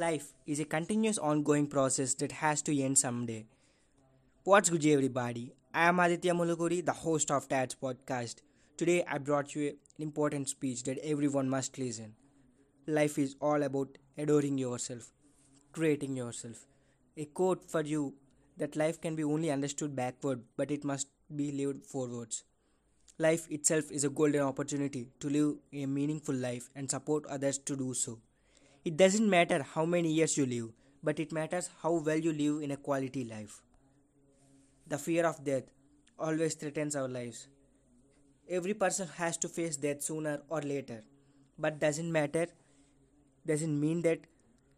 Life is a continuous ongoing process that has to end someday. What's good, everybody? I am Aditya Mulukuri, the host of Dad's podcast. Today, I brought you an important speech that everyone must listen. Life is all about adoring yourself, creating yourself. A quote for you that life can be only understood backward, but it must be lived forwards. Life itself is a golden opportunity to live a meaningful life and support others to do so. It doesn't matter how many years you live, but it matters how well you live in a quality life. The fear of death always threatens our lives. Every person has to face death sooner or later, but doesn't matter doesn't mean that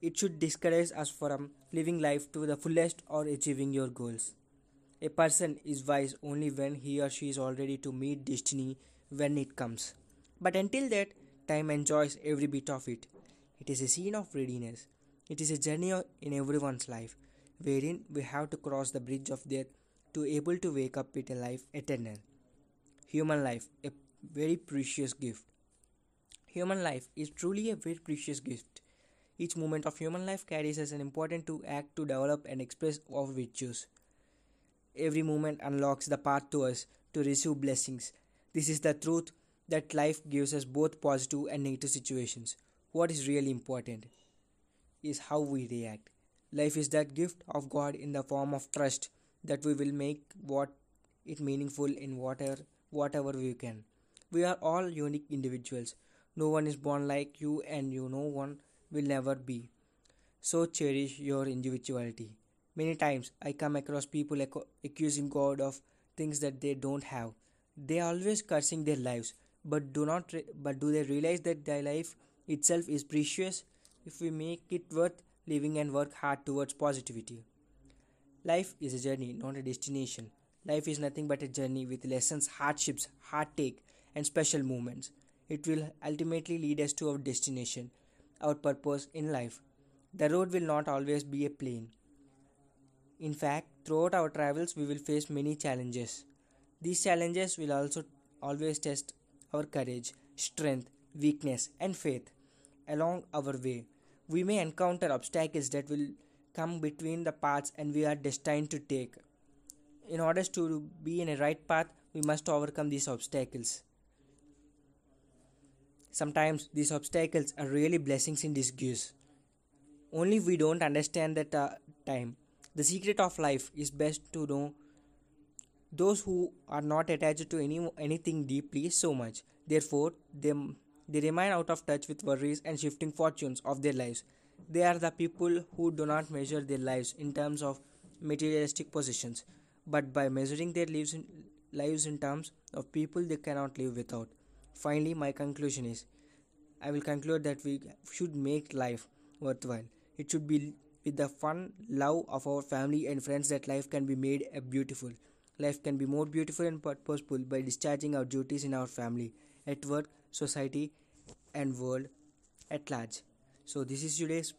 it should discourage us from living life to the fullest or achieving your goals. A person is wise only when he or she is all ready to meet destiny when it comes. But until that, time enjoys every bit of it. It is a scene of readiness. It is a journey in everyone's life, wherein we have to cross the bridge of death to able to wake up with a life eternal. Human life, a very precious gift. Human life is truly a very precious gift. Each moment of human life carries us an important to act to develop and express our virtues. Every moment unlocks the path to us to receive blessings. This is the truth that life gives us both positive and negative situations. What is really important is how we react. Life is that gift of God in the form of trust that we will make what it meaningful in whatever whatever we can. We are all unique individuals. No one is born like you and you no one will never be. So cherish your individuality. Many times I come across people accusing God of things that they don't have. They are always cursing their lives, but do not re- but do they realize that their life itself is precious if we make it worth living and work hard towards positivity. Life is a journey, not a destination. Life is nothing but a journey with lessons, hardships, heartache, and special moments. It will ultimately lead us to our destination, our purpose in life. The road will not always be a plain. In fact, throughout our travels, we will face many challenges. These challenges will also always test our courage, strength, weakness, and faith along our way. We may encounter obstacles that will come between the paths and we are destined to take. In order to be in a right path, we must overcome these obstacles. Sometimes these obstacles are really blessings in disguise. Only we don't understand that uh, time. The secret of life is best to know those who are not attached to any anything deeply so much. Therefore, they, they remain out of touch with worries and shifting fortunes of their lives. They are the people who do not measure their lives in terms of materialistic possessions, but by measuring their lives in, lives in terms of people they cannot live without. Finally, my conclusion is I will conclude that we should make life worthwhile. It should be with the fun, love of our family and friends that life can be made beautiful. Life can be more beautiful and purposeful by discharging our duties in our family, at work, society, and world at large. So this is today's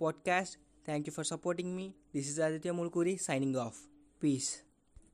podcast. Thank you for supporting me. This is Aditya Mulkuri signing off. Peace.